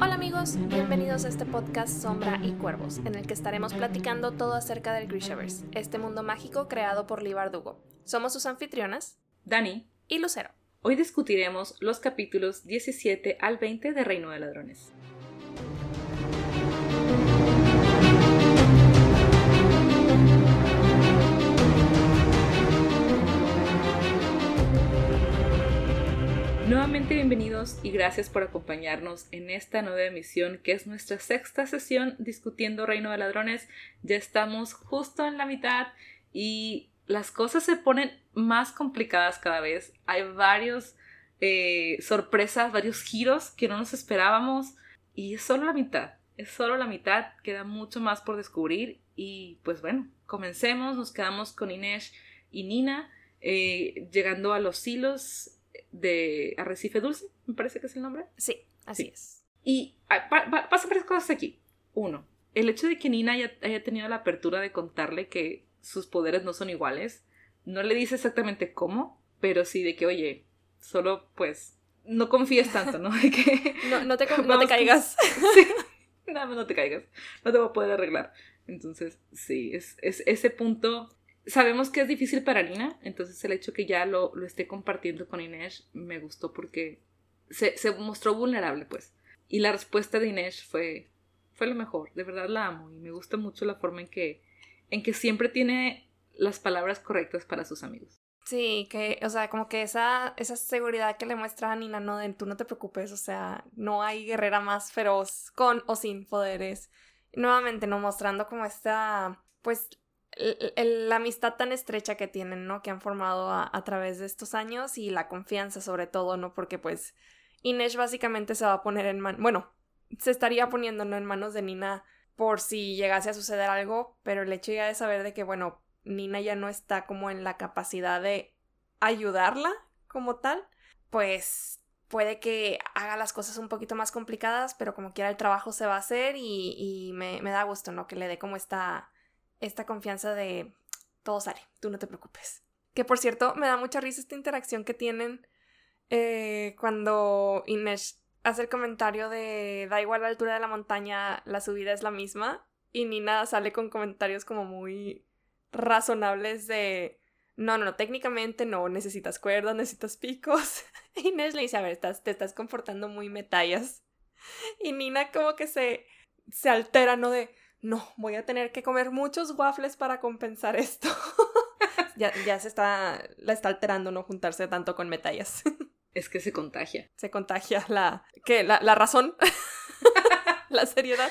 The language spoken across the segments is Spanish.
Hola amigos, bienvenidos a este podcast Sombra y Cuervos, en el que estaremos platicando todo acerca del Grishaverse, este mundo mágico creado por Lee Bardugo. Somos sus anfitrionas, Dani, y Lucero. hoy discutiremos los capítulos 17 al 20 de Reino de Ladrones. Nuevamente bienvenidos y gracias por acompañarnos en esta nueva emisión que es nuestra sexta sesión discutiendo Reino de Ladrones. Ya estamos justo en la mitad y las cosas se ponen más complicadas cada vez. Hay varios eh, sorpresas, varios giros que no nos esperábamos y es solo la mitad. Es solo la mitad, queda mucho más por descubrir y pues bueno, comencemos, nos quedamos con Inés y Nina eh, llegando a los hilos de Arrecife Dulce, me parece que es el nombre. Sí, así Sí. es. Y ah, pa- pa- pasan varias cosas aquí. Uno, el hecho de que Nina haya, haya tenido la apertura de contarle que sus poderes no son iguales, no le dice exactamente cómo, pero sí de que, oye, solo pues no confíes tanto, ¿no? De que No, no te, no caigas. sí, nada más no te caigas, no te voy a poder arreglar. Entonces, sí, es, es ese punto. Sabemos que es difícil para Nina, entonces el hecho que ya lo, lo esté compartiendo con Inés me gustó porque se, se mostró vulnerable, pues. Y la respuesta de Inés fue, fue lo mejor, de verdad la amo y me gusta mucho la forma en que, en que siempre tiene las palabras correctas para sus amigos. Sí, que, o sea, como que esa, esa seguridad que le muestra a Nina, no, de tú no te preocupes, o sea, no hay guerrera más feroz con o sin poderes. Nuevamente, ¿no? Mostrando como esta, pues, la amistad tan estrecha que tienen, ¿no? Que han formado a, través de estos años y la confianza sobre todo, ¿no? Porque pues Inés básicamente se va a poner en manos, bueno, se estaría poniendo, ¿no? En manos de Nina por si llegase a suceder algo, pero el hecho ya de saber de que, bueno, Nina ya no está como en la capacidad de ayudarla como tal, pues puede que haga las cosas un poquito más complicadas, pero como quiera el trabajo se va a hacer y, y me, me da gusto, ¿no? Que le dé como esta, esta confianza de todo sale, tú no te preocupes. Que por cierto, me da mucha risa esta interacción que tienen eh, cuando Inés hace el comentario de da igual la altura de la montaña, la subida es la misma. Y Nina sale con comentarios como muy razonables de no, no, no, técnicamente no necesitas cuerdas, necesitas picos. Y Inés le dice, a ver, te estás comportando muy metallas. Y Nina como que se, se altera, ¿no? De, no, voy a tener que comer muchos waffles para compensar esto. ya, ya se está, la está alterando, ¿no? Juntarse tanto con metallas. Es que se contagia. se contagia la, ¿qué? La, la razón, la seriedad.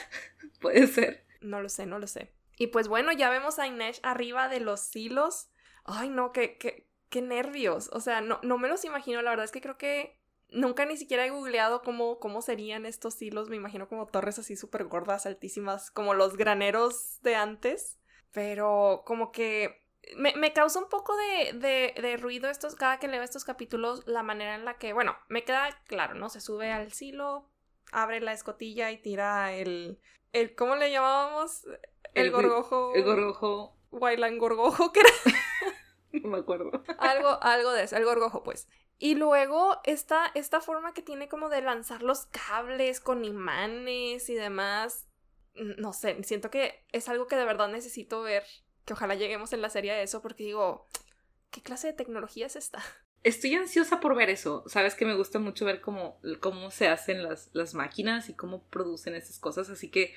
Puede ser. No lo sé, no lo sé. Y pues bueno, ya vemos a Inés arriba de los hilos. Ay, no, qué, qué, qué nervios. O sea, no, no me los imagino. La verdad es que creo que nunca ni siquiera he googleado cómo, cómo serían estos hilos. Me imagino como torres así súper gordas, altísimas, como los graneros de antes. Pero como que me, me causa un poco de, de, de ruido estos, cada que leo estos capítulos, la manera en la que, bueno, me queda claro, ¿no? Se sube al silo, abre la escotilla y tira el, el ¿cómo le llamábamos? El, El- gorgojo. El gorgojo, Wailan gorgojo, que era no me acuerdo. algo, algo de eso, el gorgojo, pues. Y luego esta, esta forma que tiene como de lanzar los cables con imanes y demás. No sé, siento que es algo que de verdad necesito ver. Que ojalá lleguemos en la serie a eso, porque digo, ¿qué clase de tecnología es esta? Estoy ansiosa por ver eso. Sabes que me gusta mucho ver cómo, cómo se hacen las, las máquinas y cómo producen esas cosas. Así que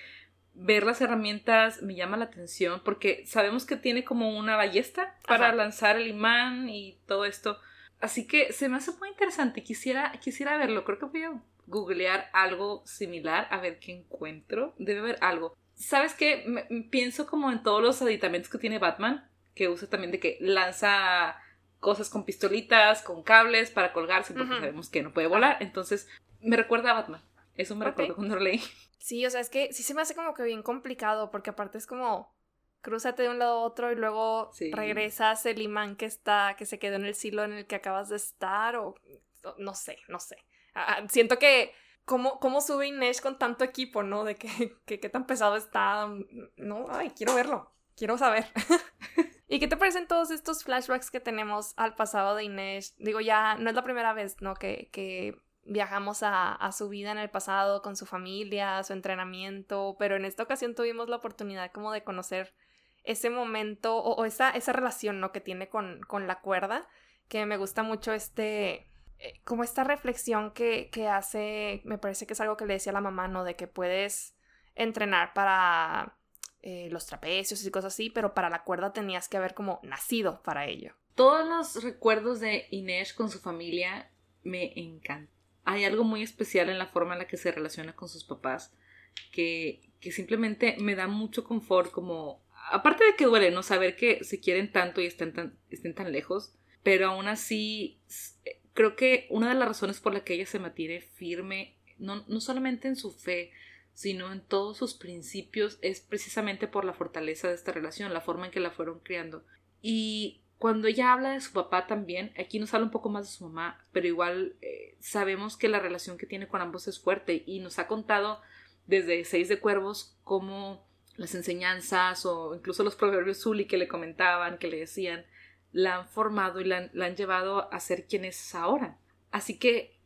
ver las herramientas me llama la atención porque sabemos que tiene como una ballesta para Ajá. lanzar el imán y todo esto. Así que se me hace muy interesante. Quisiera, quisiera verlo. Creo que voy a googlear algo similar a ver qué encuentro. Debe haber algo. ¿Sabes qué? Me- pienso como en todos los aditamentos que tiene Batman, que usa también de que lanza cosas con pistolitas, con cables para colgarse, porque Ujú. sabemos que no puede volar. Entonces, me recuerda a Batman. Eso me Ok. recuerdo cuando lo leí. Sí, o sea, es que sí se me hace como que bien complicado, porque aparte es como crúzate de un lado a otro y luego Sí. regresas el imán que está, que se quedó en el silo en el que acabas de estar, o no sé, no sé. Ah, ah, siento que cómo, cómo sube Inés con tanto equipo, ¿no? De que, que qué tan pesado está. No, ay, quiero verlo. Quiero saber. ¿Y qué te parecen todos estos flashbacks que tenemos al pasado de Inés? Digo, ya no es la primera vez, ¿no? Que, que viajamos a, a, su vida en el pasado con su familia, su entrenamiento, pero en esta ocasión tuvimos la oportunidad como de conocer ese momento o, esa, esa relación, ¿no? Que tiene con, con la cuerda, que me gusta mucho este eh, como esta reflexión que, que, hace, me parece que es algo que le decía la mamá, ¿no? De que puedes entrenar para eh, los trapecios y cosas así, pero para la cuerda tenías que haber como nacido para ello. Todos los recuerdos de Inés con su familia me encantan. Hay algo muy especial en la forma en la que se relaciona con sus papás que, que simplemente me da mucho confort como... Aparte de que duele no saber que se quieren tanto y estén tan, estén tan lejos, pero aún así creo que una de las razones por la que ella se mantiene firme, no, no solamente en su fe, sino en todos sus principios, es precisamente por la fortaleza de esta relación, la forma en que la fueron criando. Y cuando ella habla de su papá también, aquí nos habla un poco más de su mamá, pero igual eh, sabemos que la relación que tiene con ambos es fuerte y nos ha contado desde Seis de Cuervos cómo las enseñanzas o incluso los proverbios Zully que le comentaban, que le decían, la han formado y la han, llevado a ser quien es ahora. Así que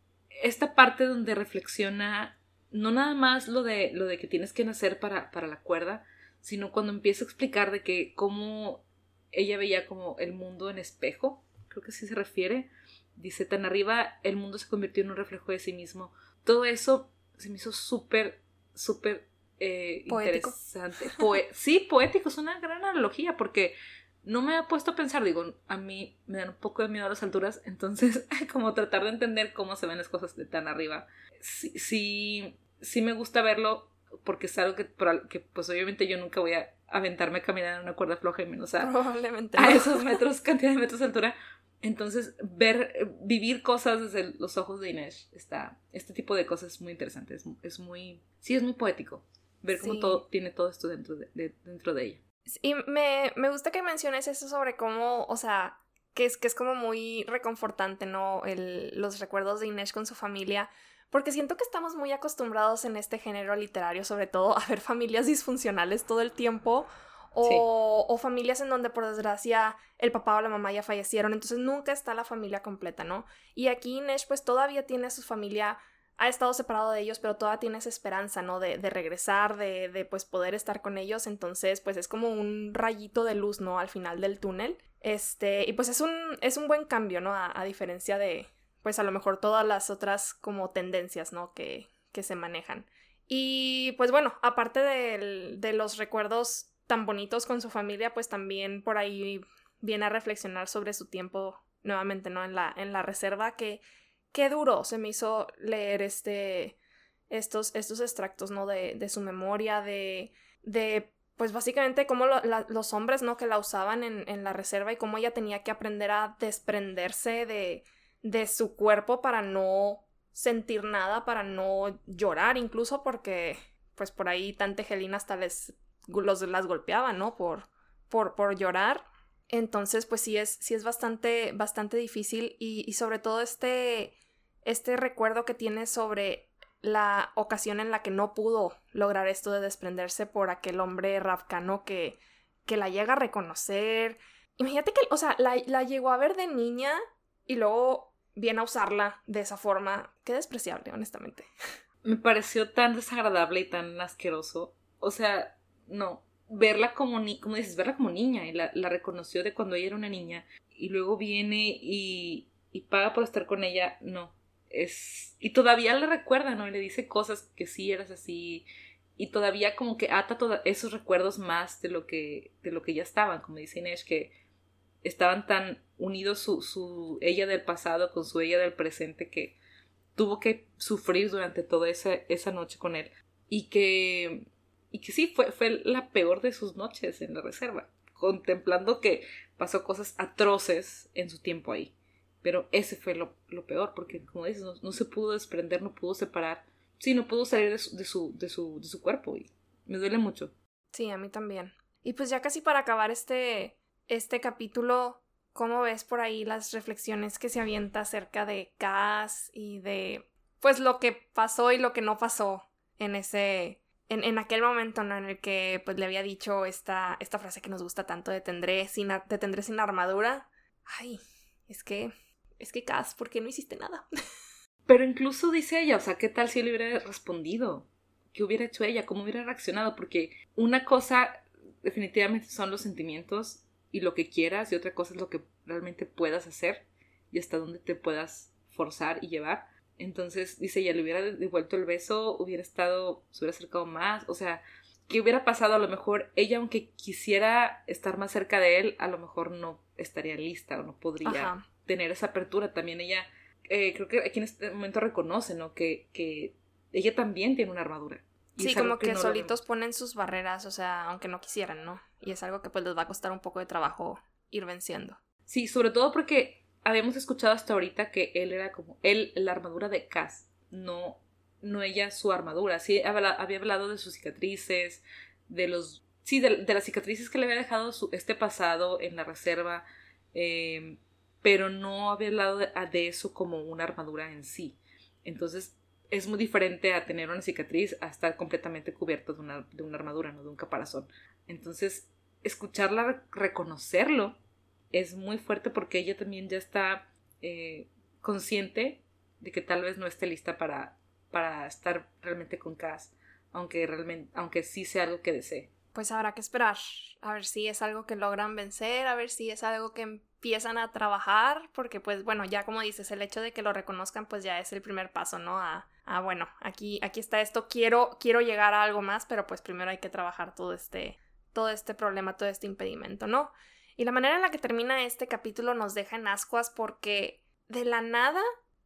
esta parte donde reflexiona no nada más lo de, lo de que tienes que nacer para, para la cuerda, sino cuando empieza a explicar de que cómo ella veía como el mundo en espejo, creo que así se refiere, dice, tan arriba el mundo se convirtió en un reflejo de sí mismo. Todo eso se me hizo súper, súper eh, interesante. sí, poético, es una gran analogía porque no me ha puesto a pensar, digo, a mí me dan un poco de miedo a las alturas, entonces como tratar de entender cómo se ven las cosas de tan arriba. Sí, sí, sí me gusta verlo porque es algo que, que pues obviamente yo nunca voy a aventarme a caminar en una cuerda floja y menos a, Probablemente a esos metros, cantidad de metros de altura. Entonces, ver, vivir cosas desde los ojos de Inés, está, este tipo de cosas es muy interesante, es, muy, sí, es muy poético, ver cómo todo, tiene todo esto dentro de, dentro de ella. Y me, me gusta que menciones eso sobre cómo, o sea, que es, que es como muy reconfortante, ¿no? El, los recuerdos de Inés con su familia, porque siento que estamos muy acostumbrados en este género literario, sobre todo, a ver familias disfuncionales todo el tiempo. O, o, familias en donde por desgracia el papá o la mamá ya fallecieron, entonces nunca está la familia completa, ¿no? Y aquí Inés pues todavía tiene a su familia ha estado separado de ellos, pero todavía tienes esperanza, ¿no? De, de regresar, de, de, pues poder estar con ellos. Entonces, pues es como un rayito de luz, ¿no? Al final del túnel. Este, y pues es un, es un buen cambio, ¿no? A, diferencia de, pues a lo mejor todas las otras como tendencias, ¿no? Que, que se manejan. Y pues bueno, aparte de, de los recuerdos tan bonitos con su familia, pues también por ahí viene a reflexionar sobre su tiempo nuevamente, ¿no? En la, en la reserva que qué duro se me hizo leer este, estos, estos extractos, ¿no? De, de su memoria, de, de, pues básicamente cómo los hombres, ¿no? Que la usaban en, en, la reserva y cómo ella tenía que aprender a desprenderse de, de su cuerpo para no sentir nada, para no llorar, incluso porque, pues por ahí tante Gelina hasta les, los, las golpeaba, ¿no? Por, por, por llorar. Entonces, pues sí es, sí es bastante, bastante difícil y, sobre todo este, este recuerdo que tiene sobre la ocasión en la que no pudo lograr esto de desprenderse por aquel hombre rafcano que, que la llega a reconocer. Imagínate que, o sea, la, la llegó a ver de niña y luego viene a usarla de esa forma. Qué despreciable, honestamente. Me pareció tan desagradable y tan asqueroso. O sea, no. Verla como, ni como dices, verla como niña. Y la, reconoció de cuando ella era una niña. Y luego viene y, y paga por estar con ella. No es y todavía le recuerda, ¿no? Y le dice cosas que sí eras así y todavía como que ata todos esos recuerdos más de lo que de lo que ya estaban, como dice Inés que estaban tan unidos su, su ella del pasado con su ella del presente que tuvo que sufrir durante toda esa, esa noche con él y que y que sí fue fue la peor de sus noches en la reserva contemplando que pasó cosas atroces en su tiempo ahí pero ese fue lo, peor, porque como dices, no, se pudo desprender, no pudo separar. Sí, no pudo salir de su, de su, de su, de su cuerpo y me duele mucho. Sí, a mí también. Y pues ya casi para acabar este, este capítulo, ¿cómo ves por ahí las reflexiones que se avienta acerca de Cass y de pues lo que pasó y lo que no pasó en ese en, en, aquel momento, ¿no? En el que pues le había dicho esta, esta frase que nos gusta tanto de tendré sin, te tendré sin armadura. Ay, es que, es que Cass, ¿por qué no hiciste nada? Pero incluso dice ella, o sea, ¿qué tal si le hubiera respondido? ¿Qué hubiera hecho ella? ¿Cómo hubiera reaccionado? Porque una cosa definitivamente son los sentimientos y lo que quieras y otra cosa es lo que realmente puedas hacer y hasta dónde te puedas forzar y llevar. Entonces, dice, ella le hubiera devuelto el beso, hubiera estado, se hubiera acercado más, o sea, ¿qué hubiera pasado? A lo mejor ella, aunque quisiera estar más cerca de él, a lo mejor no estaría lista o no podría tener esa apertura. También ella, eh, creo que aquí en este momento reconoce, ¿no? Que, que ella también tiene una armadura. sí, como que, solitos ponen sus barreras, o sea, aunque no quisieran, ¿no? Y es algo que pues les va a costar un poco de trabajo ir venciendo. Sí, sobre todo porque habíamos escuchado hasta ahorita que él era como él, la armadura de Cass, no, no ella su armadura. Sí, había hablado de sus cicatrices, de los. Sí, de, las cicatrices que le había dejado su, este pasado en la reserva, em, pero no había hablado de, eso como una armadura en sí. Entonces, es muy diferente a tener una cicatriz a estar completamente cubierto de una, de una armadura, no de un caparazón. Entonces, escucharla reconocerlo es muy fuerte porque ella también ya está eh, consciente de que tal vez no esté lista para, para estar realmente con Cass, aunque realmente, aunque sí sea algo que desee. Pues habrá que esperar, a ver si es algo que logran vencer, a ver si es algo que empiezan a trabajar, porque pues bueno, ya como dices, el hecho de que lo reconozcan pues ya es el primer paso, ¿no? A, a bueno, aquí, aquí está esto, quiero, quiero llegar a algo más, pero pues primero hay que trabajar todo este, todo este problema, todo este impedimento, ¿no? Y la manera en la que termina este capítulo nos deja en ascuas porque de la nada,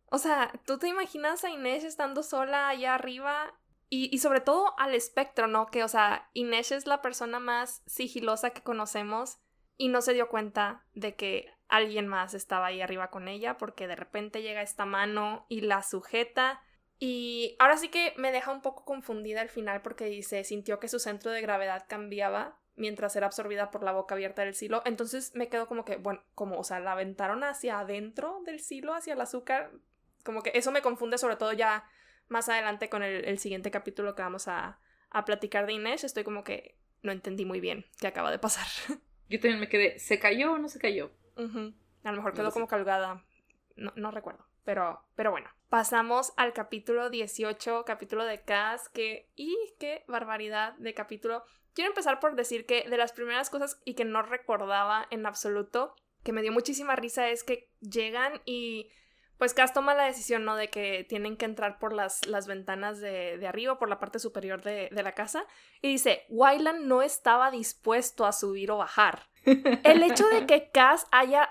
o sea, tú te imaginas a Inés estando sola allá arriba y, sobre todo al espectro, ¿no? Que, o sea, Inés es la persona más sigilosa que conocemos y no se dio cuenta de que alguien más estaba ahí arriba con ella porque de repente llega esta mano y la sujeta. Y ahora sí que me deja un poco confundida al final porque dice, sintió que su centro de gravedad cambiaba mientras era absorbida por la boca abierta del silo. Entonces me quedo como que, bueno, como, o sea, la aventaron hacia adentro del silo, hacia el azúcar. Como que eso me confunde sobre todo ya más adelante con el, siguiente capítulo que vamos a, a, platicar de Inés. Estoy como que no entendí muy bien qué acaba de pasar. Yo también me quedé, ¿se cayó o no se cayó? A lo mejor quedó como colgada. No, no recuerdo. Pero, pero bueno. Pasamos al capítulo 18, capítulo de Cass, que... ¡Y qué barbaridad de capítulo! Quiero empezar por decir que de las primeras cosas y que no recordaba en absoluto, que me dio muchísima risa, es que llegan y pues Cass toma la decisión, ¿no? De que tienen que entrar por las, las ventanas de, de, arriba, por la parte superior de, de la casa. Y dice, Wyland no estaba dispuesto a subir o bajar. El hecho de que Cass haya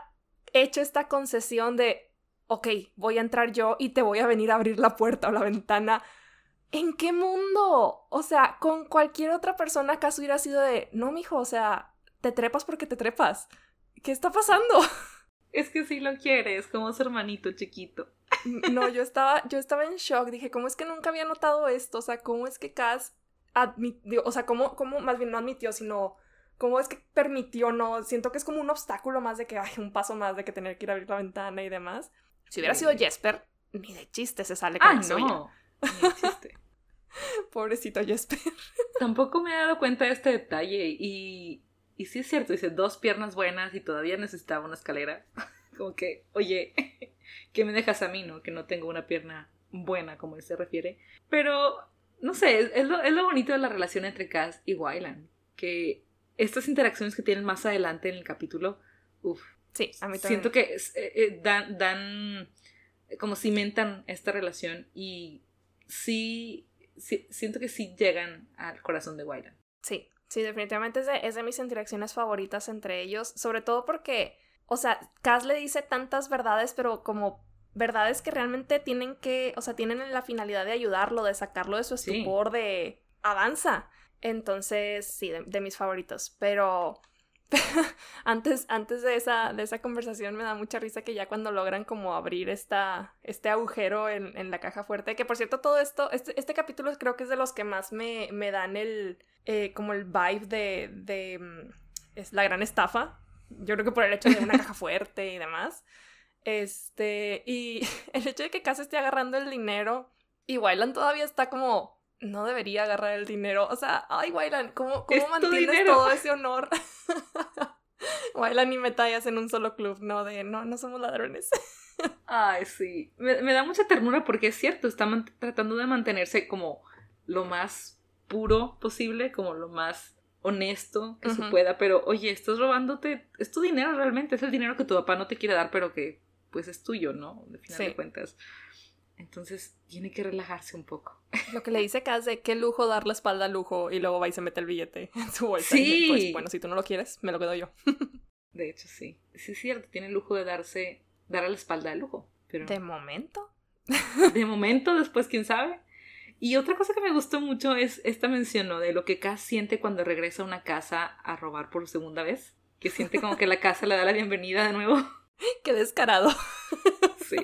hecho esta concesión de, ok, voy a entrar yo y te voy a venir a abrir la puerta o la ventana ¿En qué mundo? O sea, con cualquier otra persona acaso hubiera sido de, no, mijo, o sea, te trepas porque te trepas. ¿Qué está pasando? Es que sí lo quieres, como su hermanito chiquito. No, yo estaba, yo estaba en shock. Dije, ¿cómo es que nunca había notado esto? O sea, ¿cómo es que Cass admitió, o sea, ¿cómo, cómo, más bien no admitió, sino cómo es que permitió, no? Siento que es como un obstáculo más de que hay un paso más de que tener que ir a abrir la ventana y demás. Si hubiera sido Jesper, ni de chiste se sale con ah, no, ni de chiste. Pobrecito Jesper. Tampoco me he dado cuenta de este detalle y, y sí es cierto, dice dos piernas buenas y todavía necesitaba una escalera. Como que, oye, ¿qué me dejas a mí, no? Que no tengo una pierna buena, como él se refiere. Pero, no sé, es, lo, es lo, bonito de la relación entre Cass y Wyland. Que estas interacciones que tienen más adelante en el capítulo, uff. Sí, a mí también. Siento que eh, eh, dan, dan, como cimentan esta relación y sí siento que sí llegan al corazón de Wyland. Sí, sí, definitivamente es de, es de mis interacciones favoritas entre ellos, sobre todo porque, o sea, Cass le dice tantas verdades, pero como verdades que realmente tienen que, o sea, tienen la finalidad de ayudarlo, de sacarlo de su estupor, de avanza. Entonces, sí, de mis favoritos, pero antes, antes de, esa, de esa conversación me da mucha risa que ya cuando logran como abrir esta, este agujero en, en la caja fuerte, que por cierto todo esto, este, este capítulo creo que es de los que más me, me dan el, eh, como el vibe de, de mm, es la gran estafa. Yo creo que por el hecho de una caja fuerte y demás. Este, y el hecho de que Cass esté agarrando el dinero y Wyland todavía está como no debería agarrar el dinero. O sea, ay, Wayland, ¿cómo, cómo mantienes todo ese honor? Wayland y Metallas en un solo club, no de no, no somos ladrones. Ay, sí. Me, da mucha ternura porque es cierto, está tratando de mantenerse como lo más puro posible, como lo más honesto que se pueda, pero oye, estás robándote, es tu dinero realmente, es el dinero que tu papá no te quiere dar, pero que pues es tuyo, ¿no? De final de cuentas. Entonces tiene que relajarse un poco. Lo que le dice Kaz de qué lujo dar la espalda al lujo y luego va y se mete el billete en su bolsa. Sí. pues bueno, si tú no lo quieres, me lo quedo yo. De hecho, sí. Sí es cierto, tiene el lujo de darse, dar a la espalda al lujo. Pero... ¿De momento? De momento, después quién sabe. Y otra cosa que me gustó mucho es esta mención ¿no? de lo que Kaz siente cuando regresa a una casa a robar por segunda vez. Que siente como que la casa le da la bienvenida de nuevo. Qué descarado. Sí.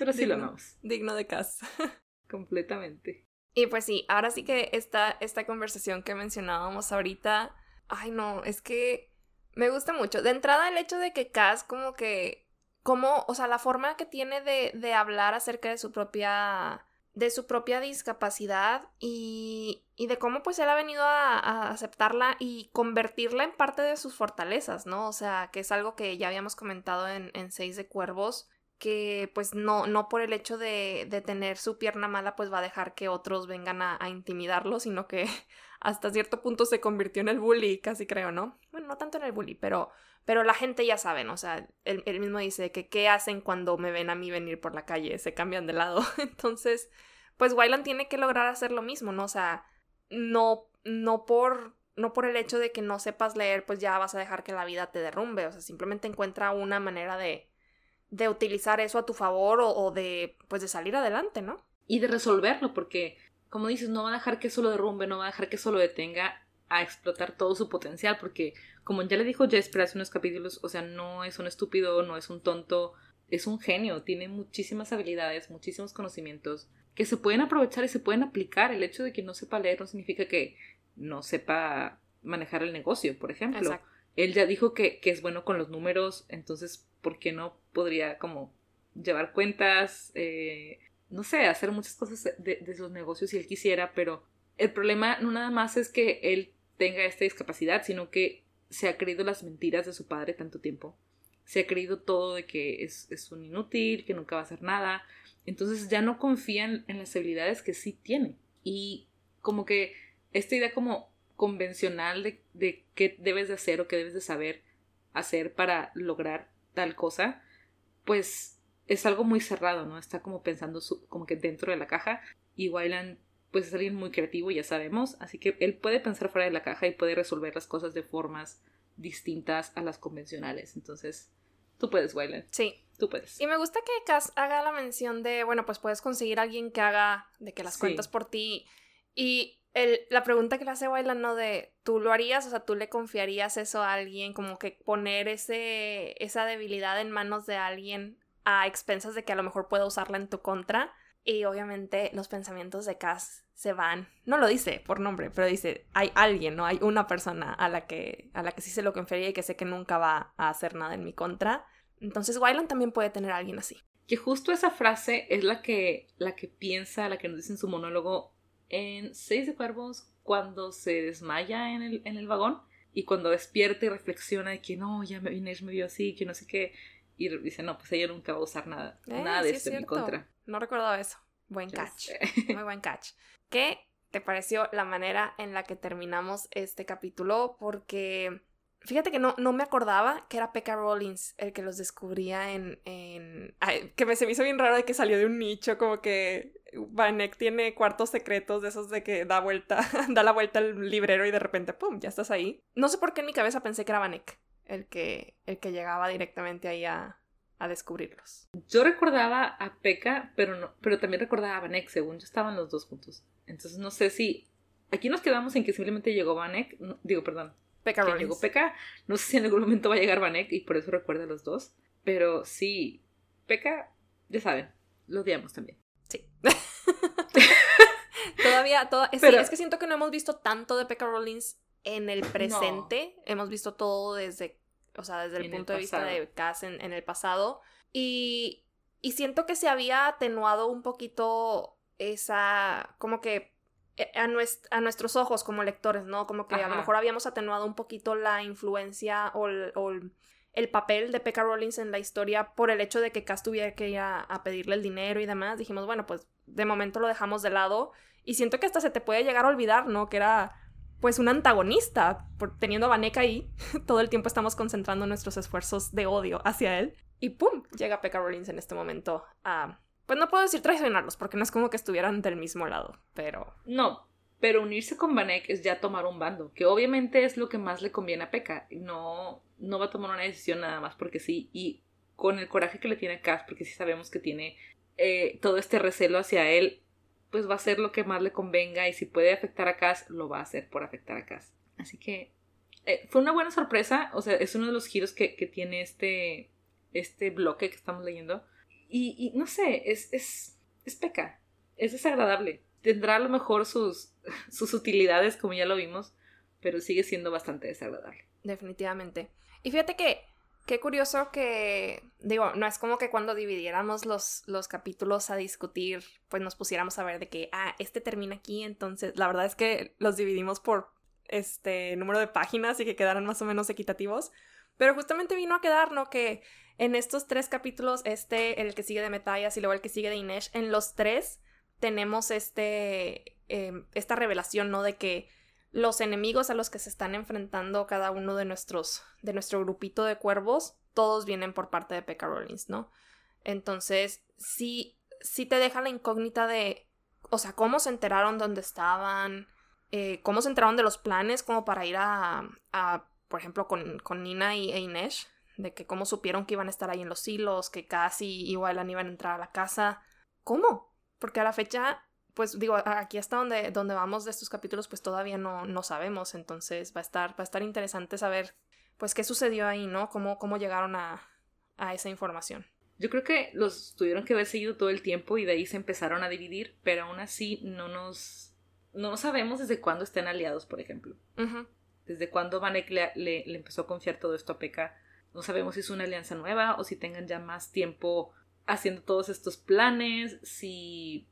Pero sí lo amamos. Digno de casa. Completamente. Y pues sí, ahora sí que esta, esta conversación que mencionábamos ahorita, ay no, es que me gusta mucho. De entrada el hecho de que Cass como que, como, o sea, la forma que tiene de, de hablar acerca de su propia de su propia discapacidad y, y, de cómo pues él ha venido a, a, aceptarla y convertirla en parte de sus fortalezas, ¿no? O sea, que es algo que ya habíamos comentado en, en Seis de Cuervos, que pues no, no por el hecho de, de, tener su pierna mala pues va a dejar que otros vengan a, intimidarlo, sino que hasta cierto punto se convirtió en el bully, casi creo, ¿no? Bueno, no tanto en el bully, pero, pero la gente ya sabe, ¿no? O sea, él, él mismo dice que qué hacen cuando me ven a mí venir por la calle, se cambian de lado. Entonces, pues Wyland tiene que lograr hacer lo mismo, ¿no? O sea, no, no por no por el hecho de que no sepas leer, pues ya vas a dejar que la vida te derrumbe. O sea, simplemente encuentra una manera de, de utilizar eso a tu favor o, de, pues, de salir adelante, ¿no? Y de resolverlo, porque, como dices, no va a dejar que eso lo derrumbe, no va a dejar que eso lo detenga a explotar todo su potencial, porque, como ya le dijo Jesper hace unos capítulos, o sea, no es un estúpido, no es un tonto, es un genio, tiene muchísimas habilidades, muchísimos conocimientos que se pueden aprovechar y se pueden aplicar. El hecho de que no sepa leer no significa que no sepa manejar el negocio, por ejemplo. Él ya dijo que, que es bueno con los números, entonces ¿por qué no podría como llevar cuentas? Eh, no sé, hacer muchas cosas de, de sus negocios si él quisiera, pero el problema no nada más es que él tenga esta discapacidad, sino que se ha creído las mentiras de su padre tanto tiempo. Se ha creído todo de que es, es un inútil, que nunca va a hacer nada. Entonces ya no confían en las habilidades que sí tiene. Y como que esta idea como convencional de, de qué debes de hacer o qué debes de saber hacer para lograr tal cosa, pues es algo muy cerrado, ¿no? Está como pensando como que dentro de la caja y Wyland pues es alguien muy creativo, ya sabemos, así que él puede pensar fuera de la caja y puede resolver las cosas de formas distintas a las convencionales. Entonces, tú puedes, Wyland. Sí. Tú puedes. Y me gusta que Cass haga la mención de, bueno, pues puedes conseguir a alguien que haga de que las cuentas por ti. Y la pregunta que le hace Wayland, ¿no? De, ¿tú lo harías? O sea, ¿tú le confiarías eso a alguien? Como que poner ese, esa debilidad en manos de alguien a expensas de que a lo mejor pueda usarla en tu contra. Y obviamente los pensamientos de Cass se van. No lo dice por nombre, pero dice, hay alguien, ¿no? Hay una persona a la que, a la que sí se lo confiaría y que sé que nunca va a hacer nada en mi contra. Entonces Wayland también puede tener a alguien así. Que justo esa frase es la que, la que piensa, la que nos dice en su monólogo en Seis de Cuervos cuando se desmaya en el, en el vagón y cuando despierta y reflexiona de que no, ya Inés me vio así, que no sé qué, y dice, no, pues ella nunca va a usar nada, eh, nada de esto en mi contra. No recordaba eso. Buen catch. Muy buen catch. ¿Qué te pareció la manera en la que terminamos este capítulo? Porque Fíjate que no, no me acordaba que era Pekka Rollins el que los descubría en... en... que me se me hizo bien raro de que salió de un nicho, como que Vanek tiene cuartos secretos de esos de que da vuelta, da la vuelta al librero y de repente, ¡pum!, ya estás ahí. No sé por qué en mi cabeza pensé que era Vanek el que, el que llegaba directamente ahí a, a descubrirlos. Yo recordaba a Pekka, pero, no, pero también recordaba a Vanek, según yo estaban los dos juntos. Entonces no sé si... Aquí nos quedamos en que simplemente llegó Vanek, digo, perdón, Pekka que llegó Pekka. No sé si en algún momento va a llegar Vanek y por eso recuerda a los dos. Pero sí, Pekka, ya saben, lo odiamos también. Sí. Todavía, es, que siento que no hemos visto tanto de Pekka Rollins en el presente. Hemos visto todo desde, o sea, desde el punto de vista de Cass en, en, el pasado. Y, y siento que se había atenuado un poquito esa, como que eh, a, a, nuestros ojos como lectores, ¿no? Como que a lo mejor habíamos atenuado un poquito la influencia o, el, papel de Pekka Rollins en la historia por el hecho de que Cass tuviera que ir a, pedirle el dinero y demás. Dijimos, bueno, pues de momento lo dejamos de lado y siento que hasta se te puede llegar a olvidar, ¿no? Que era pues un antagonista, por, teniendo a Vanek ahí, todo el tiempo estamos concentrando nuestros esfuerzos de odio hacia él. Y ¡pum! Llega Pekka Rollins en este momento a pues no puedo decir traicionarlos, porque no es como que estuvieran del mismo lado, pero. No, pero unirse con Vanek es ya tomar un bando, que obviamente es lo que más le conviene a Pekka. No, no va a tomar una decisión nada más porque sí, y con el coraje que le tiene a Cass, porque sí sabemos que tiene eh, todo este recelo hacia él, pues va a ser lo que más le convenga, y si puede afectar a Cass, lo va a hacer por afectar a Cass. Así que eh, fue una buena sorpresa, o sea, es uno de los giros que, que tiene este, este bloque que estamos leyendo y, no sé, es, es, es peca, es desagradable. Tendrá a lo mejor sus, sus utilidades, como ya lo vimos, pero sigue siendo bastante desagradable. Definitivamente. Y fíjate que, qué curioso que, digo, no es como que cuando dividiéramos los, los capítulos a discutir, pues nos pusiéramos a ver de que, ah, este termina aquí, entonces, la verdad es que los dividimos por este número de páginas y que quedaran más o menos equitativos. Pero justamente vino a quedar, ¿no? Que en estos tres capítulos, este, el que sigue de Metallas y luego el que sigue de Inesh, en los tres tenemos este, em, esta revelación, ¿no? De que los enemigos a los que se están enfrentando cada uno de nuestros, de nuestro grupito de cuervos, todos vienen por parte de Pekka Rollins, ¿no? Entonces, sí, sí te deja la incógnita de, o sea, cómo se enteraron dónde estaban, eh, cómo se enteraron de los planes como para ir a, a por ejemplo, con, con Nina y, e Inesh, de que cómo supieron que iban a estar ahí en los hilos, que casi igual iban a entrar a la casa. ¿Cómo? Porque a la fecha, pues digo, aquí hasta donde, donde vamos de estos capítulos, pues todavía no, no sabemos. Entonces va a estar, va a estar interesante saber, pues, qué sucedió ahí, ¿no? Cómo, cómo llegaron a, a esa información. Yo creo que los tuvieron que haber seguido todo el tiempo y de ahí se empezaron a dividir, pero aún así no nos. No sabemos desde cuándo estén aliados, por ejemplo. Desde cuándo Vanek le, le, empezó a confiar todo esto a Pekka no sabemos si es una alianza nueva o si tengan ya más tiempo haciendo todos estos planes, si,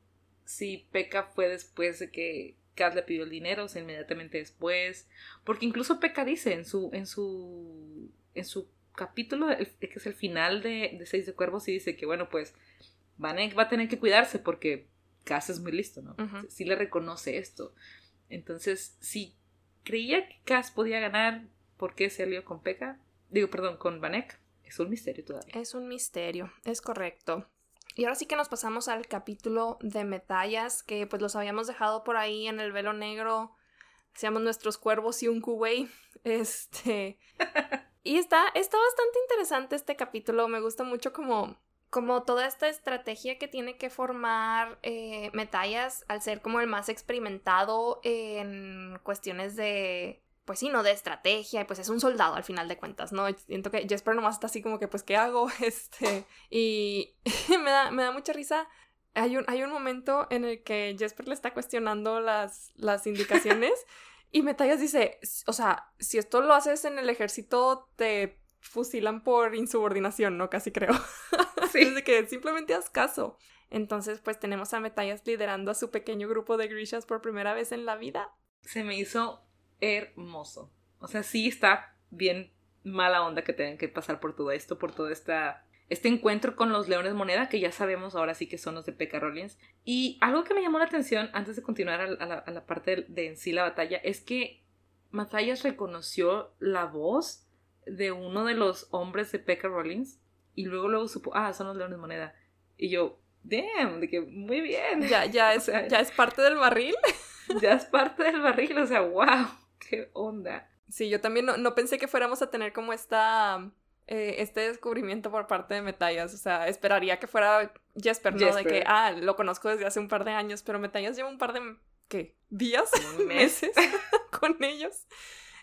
si Pekka fue después de que Kat le pidió el dinero, o sea, inmediatamente después, porque incluso Pekka dice en su, en su, en su capítulo, que es el final de, de Seis de Cuervos, y dice que, bueno, pues Vanek va a tener que cuidarse porque Cass es muy listo, ¿no? Sí le reconoce esto. Entonces, si creía que Cass podía ganar, ¿por qué se alió con Pekka? Digo, perdón, con Vanek. Es un misterio todavía. Es un misterio, es correcto. Y ahora sí que nos pasamos al capítulo de medallas, que pues los habíamos dejado por ahí en el velo negro. Hacíamos nuestros cuervos y un kuwei. Este. y está, está bastante interesante este capítulo. Me gusta mucho como. Como toda esta estrategia que tiene que formar eh, Metallas al ser como el más experimentado en cuestiones de pues sí, no de estrategia, y pues es un soldado al final de cuentas, ¿no? Siento que Jesper nomás está así como que, pues, ¿qué hago? Este, y me, da, me da mucha risa. Hay un, hay un momento en el que Jesper le está cuestionando las, las indicaciones y Metallas dice, o sea, si esto lo haces en el ejército, te fusilan por insubordinación, ¿no? Casi creo. Sí. de que simplemente haz caso. Entonces, pues tenemos a Metallas liderando a su pequeño grupo de grishas por primera vez en la vida. Se me hizo hermoso. O sea, sí está bien mala onda que tengan que pasar por todo esto, por todo esta, este encuentro con los Leones Moneda, que ya sabemos ahora sí que son los de P.K. Rollins. Y algo que me llamó la atención antes de continuar a, la, parte de, en sí la batalla es que Matthias reconoció la voz de uno de los hombres de P.K. Rollins y luego luego supo, ah, son los Leones Moneda. Y yo, damn, de que muy bien. Ya, ya es, ya es parte del barril. ya es parte del barril, o sea, wow qué onda. Sí, yo también no, pensé que fuéramos a tener como esta, eh, este descubrimiento por parte de Metallas. O sea, esperaría que fuera Jesper, ¿no? De que, ah, lo conozco desde hace un par de años, pero Metallas lleva un par de, ¿qué? ¿Días? ¿Meses? con ellos.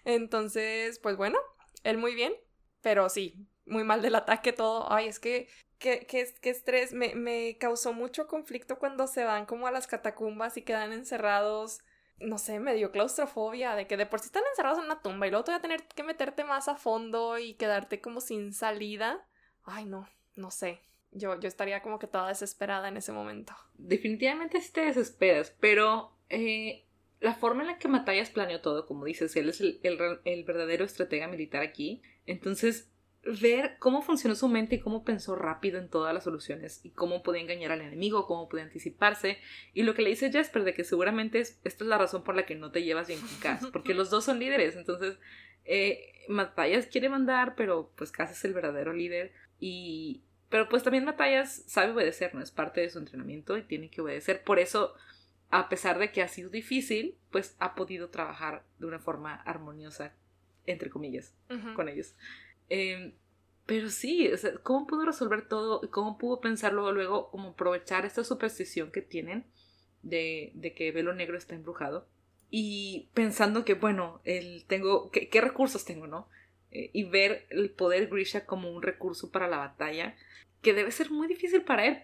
Entonces, pues bueno, él muy bien, pero sí, muy mal del ataque todo. Ay, es que qué, qué, qué estrés. Me, me, causó mucho conflicto cuando se van como a las catacumbas y quedan encerrados no sé, me dio claustrofobia de que de por sí están encerrados en una tumba y luego te voy a tener que meterte más a fondo y quedarte como sin salida. Ay, no, no sé. Yo, yo estaría como que toda desesperada en ese momento. Definitivamente sí te desesperas, pero eh, la forma en la que Matthias planeó todo, como dices, él es el, el verdadero estratega militar aquí. Entonces, ver cómo funcionó su mente y cómo pensó rápido en todas las soluciones y cómo podía engañar al enemigo, cómo podía anticiparse. Y lo que le dice Jasper de que seguramente es, esta es la razón por la que no te llevas bien con Cass, porque los dos son líderes. Entonces, eh, Matthias quiere mandar, pero pues Cass es el verdadero líder. Y. Pero pues también Matthias sabe obedecer, ¿no? Es parte de su entrenamiento y tiene que obedecer. Por eso, a pesar de que ha sido difícil, pues ha podido trabajar de una forma armoniosa, entre comillas, con ellos. Em, pero sí, ¿cómo pudo resolver todo? ¿Cómo pudo pensarlo luego, como aprovechar esta superstición que tienen de, que Velo Negro está embrujado? Y pensando que, bueno, el, tengo, ¿qué, recursos tengo, no? Eh, y ver el poder Grisha como un recurso para la batalla, que debe ser muy difícil para él.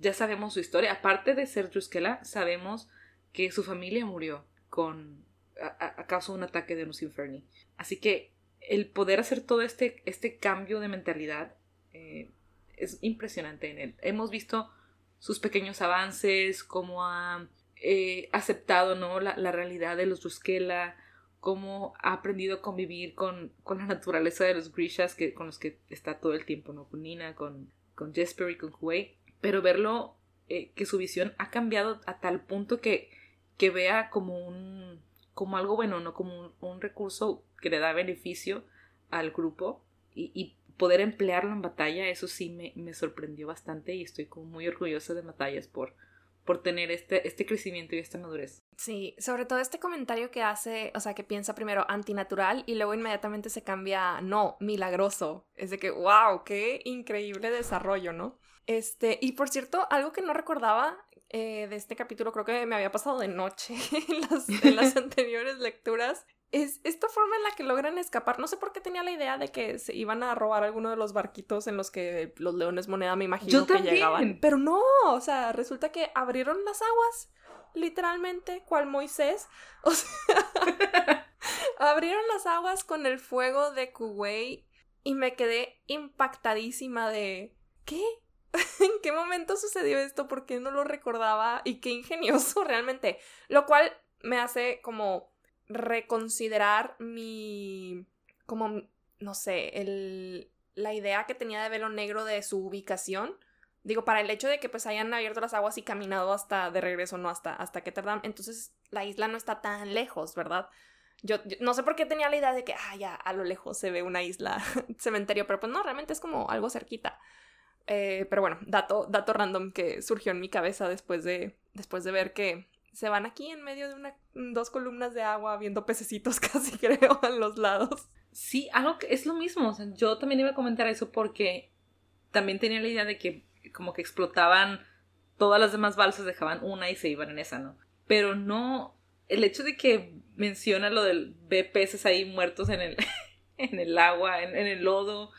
Ya sabemos su historia. Aparte de ser Druskela, sabemos que su familia murió con a, causa un ataque de los Inferni. Así que el poder hacer todo este, este cambio de mentalidad eh, es impresionante en él. Hemos visto sus pequeños avances, cómo ha eh, aceptado ¿no? la, realidad de los Ruskela, cómo ha aprendido a convivir con, con, la naturaleza de los Grishas que, con los que está todo el tiempo, ¿no? con Nina, con, con Jesper y con Huey. Pero verlo, eh, que su visión ha cambiado a tal punto que, que vea como un como algo bueno, no como un recurso que le da beneficio al grupo y, poder emplearlo en batalla, eso sí me, sorprendió bastante y estoy como muy orgullosa de Batallas por, por tener este, este crecimiento y esta madurez. Sí, sobre todo este comentario que hace, o sea, que piensa primero antinatural y luego inmediatamente se cambia, no, milagroso. Es de que, wow, qué increíble desarrollo, ¿no? Este, y por cierto, algo que no recordaba eh, de este capítulo, creo que me había pasado de noche en las anteriores lecturas, es esta forma en la que logran escapar. No sé por qué tenía la idea de que se iban a robar alguno de los barquitos en los que los leones moneda me imagino que llegaban. Pero no, o sea, resulta que abrieron las aguas, literalmente, cual Moisés. O sea, abrieron las aguas con el fuego de Kuwait y me quedé impactadísima de ¿qué? ¿En qué momento sucedió esto? ¿Por qué no lo recordaba? Y qué ingenioso realmente. Lo cual me hace como reconsiderar mi, como, no sé, el, la idea que tenía de Velo Negro de su ubicación. Digo, para el hecho de que pues hayan abierto las aguas y caminado hasta de regreso, no hasta, hasta Ketterdam, entonces la isla no está tan lejos, ¿verdad? Yo, no sé por qué tenía la idea de que, ah, ya, a lo lejos se ve una isla, cementerio, pero pues no, realmente es como algo cerquita. Eh, pero bueno, dato, dato random que surgió en mi cabeza después de, después de ver que se van aquí en medio de una, dos columnas de agua viendo pececitos casi creo a los lados. Sí, algo que es lo mismo. yo también iba a comentar eso porque también tenía la idea de que como que explotaban todas las demás balsas, dejaban una y se iban en esa, ¿no? Pero no, el hecho de que menciona lo del ve peces ahí muertos en el, en el agua, en, en el lodo,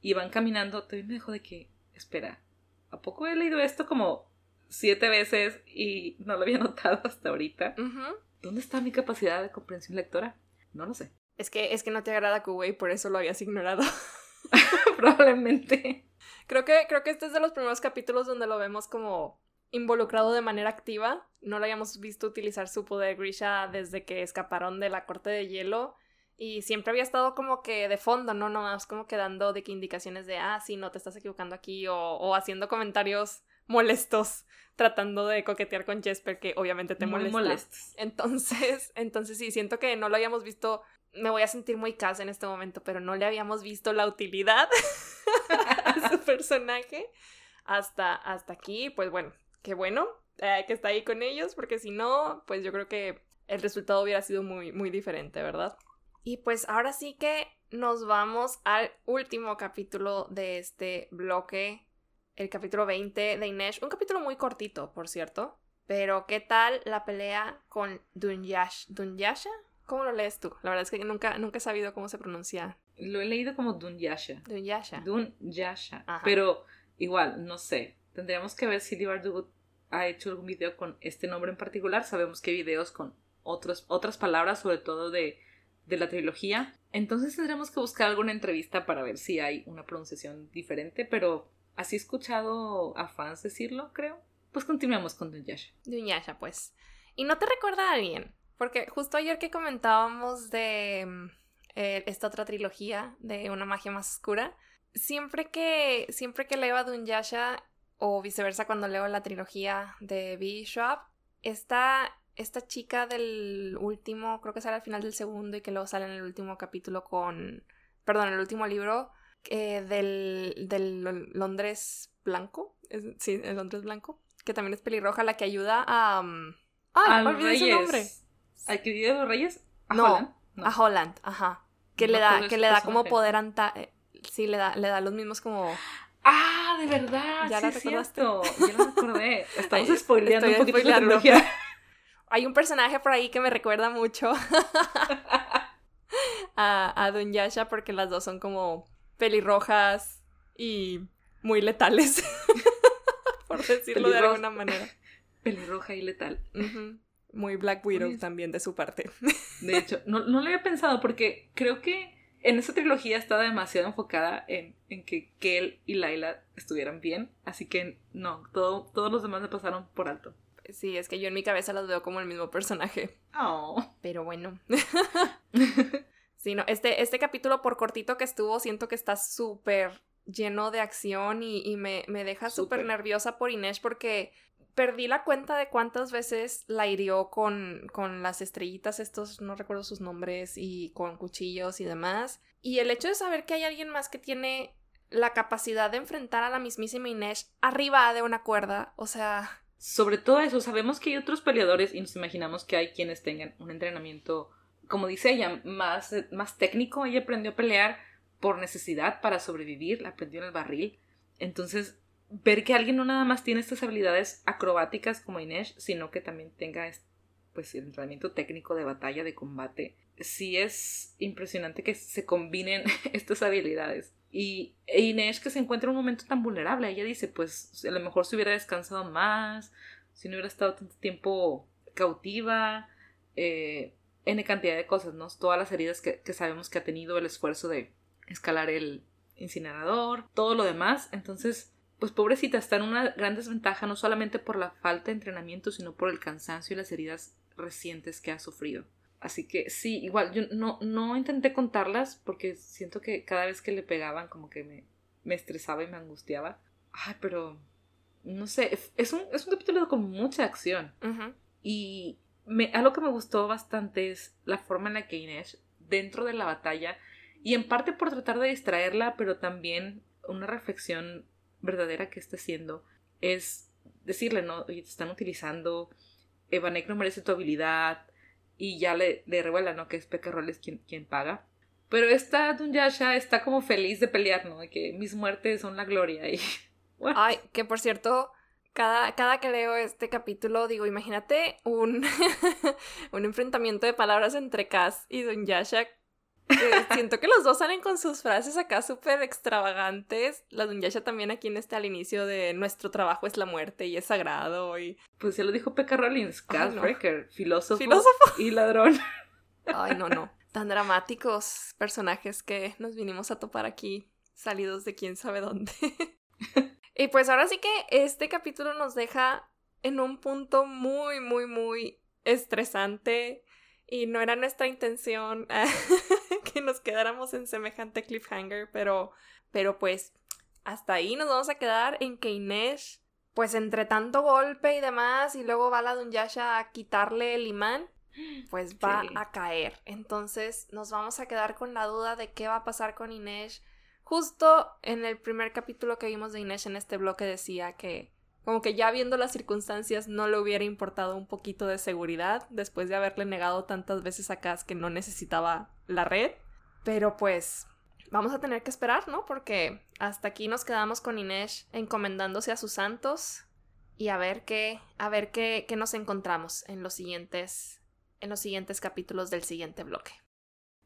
y van caminando, también me dejó de que, espera, ¿a poco he leído esto como siete veces y no lo había notado hasta ahorita. ¿Dónde está mi capacidad de comprensión lectora? No lo sé. Es que, es que no te agrada Kuwait, por eso lo habías ignorado. Probablemente. Creo que, creo que este es de los primeros capítulos donde lo vemos como involucrado de manera activa. No lo habíamos visto utilizar su poder Grisha desde que escaparon de la corte de hielo. Y siempre había estado como que de fondo, ¿no? Nomás como que dando de que indicaciones de, ah, sí, no, te estás equivocando aquí. O, o haciendo comentarios molestos tratando de coquetear con Jesper, que obviamente te molesta. molestos. Entonces, entonces sí, siento que no lo habíamos visto. Me voy a sentir muy casa en este momento, pero no le habíamos visto la utilidad a su personaje hasta, hasta aquí. Pues bueno, qué bueno eh, que está ahí con ellos, porque si no, pues yo creo que el resultado hubiera sido muy, muy diferente, ¿verdad? Y pues ahora sí que nos vamos al último capítulo de este bloque el capítulo 20 de Inesh. Un capítulo muy cortito, por cierto. Pero, ¿qué tal la pelea con Dunyash? ¿Dunyasha? ¿Cómo lo lees tú? La verdad es que nunca, nunca he sabido cómo se pronuncia. Lo he leído como Dunyasha. Dunyasha. Dunyasha. Pero igual, no sé. Tendríamos que ver si Libardugut ha hecho algún video con este nombre en particular. Sabemos que hay videos con otros, otras palabras, sobre todo de, de la trilogía. Entonces tendremos que buscar alguna entrevista para ver si hay una pronunciación diferente, pero así he escuchado a fans decirlo, creo. Pues continuemos con Dunyasha. Dunyasha, pues. ¿Y no te recuerda a alguien? Porque justo ayer que comentábamos de mm, eh, esta otra trilogía de Una magia más oscura, siempre que, siempre que leo a Dunyasha o viceversa cuando leo la trilogía de B. Schwab, esta, esta chica del último, creo que sale al final del segundo y que luego sale en el último capítulo con, perdón, el último libro eh, del, del Londres blanco, sí, el Londres blanco, que también es pelirroja, la que ayuda a... Um, ¡Ay! olvidé su nombre. ¿Al que vive los reyes? ¿A no, Holland? a Holland, ajá. Que le da, que le da como poder anta... Eh, sí, le da, le da los mismos como... Ah, de verdad. Ya sí, la recordaste. Ya lo recordé. Estamos spoileando un poquito la trilogía. Hay un personaje por ahí que me recuerda mucho a, a Yasha porque las dos son como pelirrojas y muy letales. por decirlo de alguna manera. Pelirroja y letal. Muy Black Widow también de su parte. De hecho, no, no lo había pensado porque creo que en esa trilogía estaba demasiado enfocada en, en que Kel y Laila estuvieran bien, así que no, todo, todos los demás me pasaron por alto. Sí, es que yo en mi cabeza las veo como el mismo personaje. Oh. Pero bueno. sí, no, este, este capítulo por cortito que estuvo, siento que está súper lleno de acción y, me, me, deja súper nerviosa por Inés porque perdí la cuenta de cuántas veces la hirió con, con las estrellitas, estos, no recuerdo sus nombres, y con cuchillos y demás. Y el hecho de saber que hay alguien más que tiene la capacidad de enfrentar a la mismísima Inés arriba de una cuerda, o sea... Sobre todo eso, sabemos que hay otros peleadores y nos imaginamos que hay quienes tengan un entrenamiento, como dice ella, más, más técnico. Ella aprendió a pelear por necesidad para sobrevivir, la aprendió en el barril. Entonces, ver que alguien no nada más tiene estas habilidades acrobáticas como Inés, sino que también tenga pues el entrenamiento técnico de batalla, de combate. Sí es impresionante que se combinen estas habilidades. Y e Inés que se encuentra en un momento tan vulnerable, ella dice, pues a lo mejor si hubiera descansado más, si no hubiera estado tanto tiempo cautiva, eh, N cantidad de cosas, ¿no? Todas las heridas que sabemos que ha tenido el esfuerzo de escalar el incinerador, todo lo demás. Entonces, pues pobrecita, está en una gran desventaja no solamente por la falta de entrenamiento, sino por el cansancio y las heridas recientes que ha sufrido. Así que sí, igual yo no, no intenté contarlas porque siento que cada vez que le pegaban como que me, me estresaba y me angustiaba. Ay, pero no sé, es un, es un capítulo con mucha acción. Y me, algo que me gustó bastante es la forma en la que Inés, dentro de la batalla, y en parte por tratar de distraerla, pero también una reflexión verdadera que está haciendo es decirle, ¿no? Oye, te están utilizando, Evanek no merece tu habilidad, y ya le, le revela, ¿no? Que es Roles quien, quien paga. Pero esta Dunyasha está como feliz de pelear, ¿no? De que mis muertes son la gloria y... Ay, que por cierto, cada, cada que leo este capítulo digo, imagínate un, un enfrentamiento de palabras entre Cass y Dunyasha siento que los dos salen con sus frases acá súper extravagantes. La Dunyasha también aquí en este al inicio de nuestro trabajo es la muerte y es sagrado y... Pues ya lo dijo Pekka Rollins, Cass Breaker, filósofo, filósofo y ladrón. Ay, no, no. Tan dramáticos personajes que nos vinimos a topar aquí, salidos de quién sabe dónde. y pues ahora sí que este capítulo nos deja en un punto muy, muy, muy estresante y no era nuestra intención que nos quedáramos en semejante cliffhanger, pero, pero pues hasta ahí nos vamos a quedar en que Inés, pues entre tanto golpe y demás, y luego va la Dunyasha a quitarle el imán, pues va a caer. Entonces nos vamos a quedar con la duda de qué va a pasar con Inés. Justo en el primer capítulo que vimos de Inés en este bloque decía que como que ya viendo las circunstancias no le hubiera importado un poquito de seguridad después de haberle negado tantas veces a Cass que no necesitaba la red. Pero pues vamos a tener que esperar, ¿no? Porque hasta aquí nos quedamos con Inés encomendándose a sus santos y a ver qué, a ver qué, nos encontramos en los siguientes, en los siguientes capítulos del siguiente bloque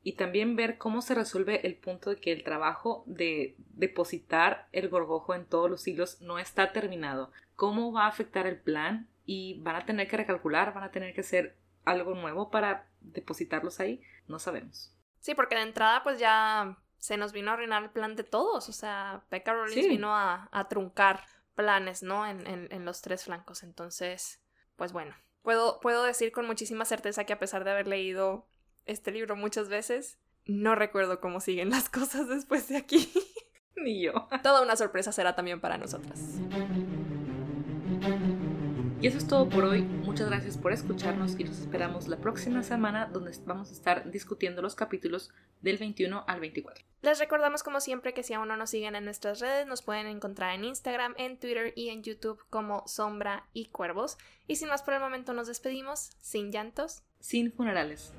y también ver cómo se resuelve el punto de que el trabajo de depositar el gorgojo en todos los hilos no está terminado. ¿Cómo va a afectar el plan? Y van a tener que recalcular, van a tener que hacer algo nuevo para depositarlos ahí. No sabemos. Sí, porque de entrada pues ya se nos vino a arruinar el plan de todos. O sea, Pekka Rollins vino a, truncar planes, ¿no? En, en los tres flancos. Entonces, pues bueno, puedo, puedo decir con muchísima certeza que a pesar de haber leído este libro muchas veces, no recuerdo cómo siguen las cosas después de aquí. Ni yo. Toda una sorpresa será también para nosotras. Y eso es todo por hoy. Muchas gracias por escucharnos y nos esperamos la próxima semana donde vamos a estar discutiendo los capítulos del 21 al 24. Les recordamos como siempre que si aún no nos siguen en nuestras redes nos pueden encontrar en Instagram, en Twitter y en YouTube como Sombra y Cuervos. Y sin más por el momento nos despedimos, sin llantos, sin funerales.